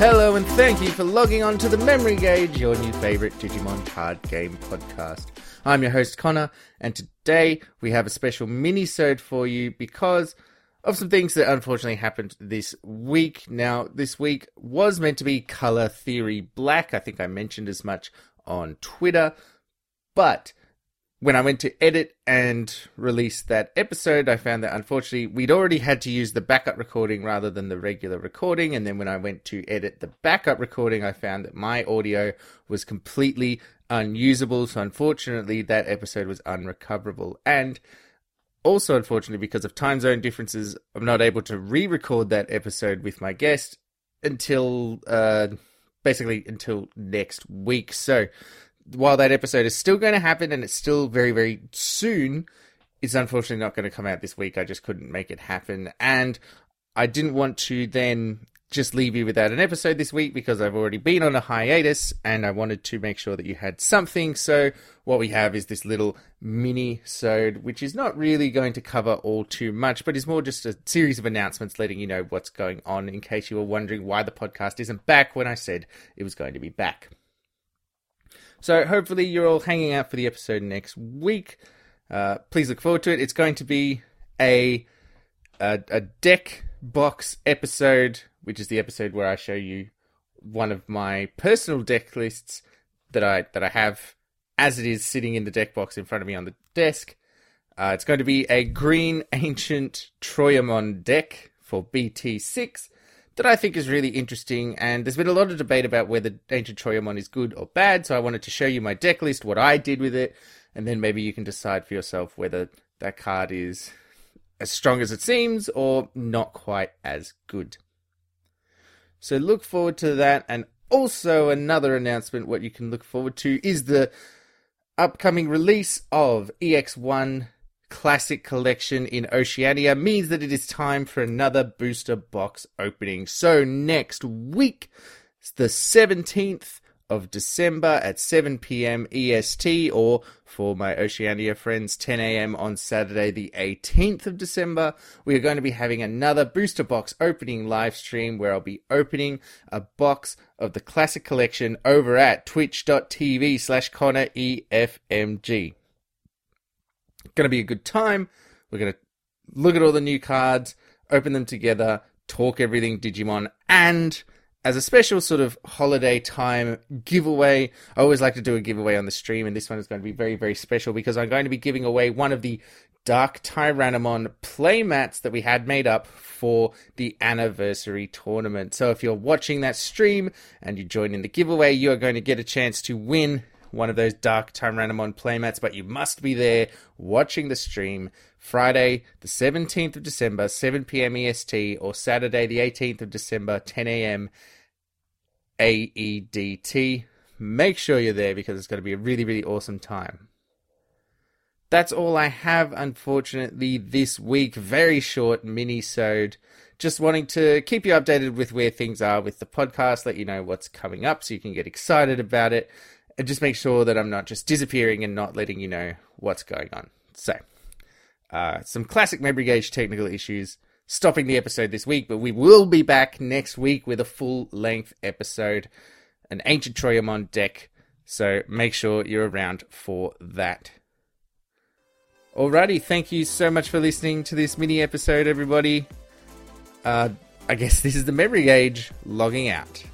Hello and thank you for logging on to the Memory Gauge, your new favorite Digimon card game podcast. I'm your host Connor, and today we have a special mini-sode for you because of some things that unfortunately happened this week. Now, this week was meant to be Color Theory Black. I think I mentioned as much on Twitter, but when I went to edit and release that episode, I found that unfortunately we'd already had to use the backup recording rather than the regular recording. And then when I went to edit the backup recording, I found that my audio was completely unusable. So unfortunately, that episode was unrecoverable. And also, unfortunately, because of time zone differences, I'm not able to re record that episode with my guest until uh, basically until next week. So while that episode is still going to happen and it's still very, very soon, it's unfortunately not going to come out this week. I just couldn't make it happen. And I didn't want to then just leave you without an episode this week because I've already been on a hiatus and I wanted to make sure that you had something. So what we have is this little mini sode, which is not really going to cover all too much, but is more just a series of announcements letting you know what's going on in case you were wondering why the podcast isn't back when I said it was going to be back. So hopefully you're all hanging out for the episode next week. Uh, please look forward to it. It's going to be a, a a deck box episode, which is the episode where I show you one of my personal deck lists that I that I have as it is sitting in the deck box in front of me on the desk. Uh, it's going to be a green ancient Troiamon deck for BT6 that I think is really interesting. And there's been a lot of debate about whether Ancient Troiamon is good or bad. So I wanted to show you my deck list, what I did with it, and then maybe you can decide for yourself whether that card is as strong as it seems or not quite as good. So look forward to that. And also, another announcement what you can look forward to is the upcoming release of EX1 Classic Collection in Oceania means that it is time for another booster box opening. So next week, the 17th of December at 7 p.m. EST, or for my Oceania friends, 10 a.m. on Saturday, the 18th of December, we are going to be having another booster box opening live stream where I'll be opening a box of the classic collection over at twitch.tv slash Connor EFMG going to be a good time. We're going to look at all the new cards, open them together, talk everything Digimon, and as a special sort of holiday time giveaway, I always like to do a giveaway on the stream, and this one is going to be very, very special because I'm going to be giving away one of the Dark Tyrannomon playmats that we had made up for the anniversary tournament. So if you're watching that stream and you join in the giveaway, you are going to get a chance to win one of those dark Tyrannomon playmats, but you must be there watching the stream Friday, the 17th of December, 7 p.m. EST, or Saturday, the 18th of December, 10 a.m. AEDT. Make sure you're there because it's going to be a really, really awesome time. That's all I have, unfortunately, this week. Very short mini-sode. Just wanting to keep you updated with where things are with the podcast, let you know what's coming up so you can get excited about it and just make sure that I'm not just disappearing and not letting you know what's going on. So, uh, some classic memory gauge technical issues stopping the episode this week, but we will be back next week with a full length episode, an ancient Troiamon deck. So make sure you're around for that. Alrighty, thank you so much for listening to this mini episode, everybody. Uh, I guess this is the memory gauge logging out.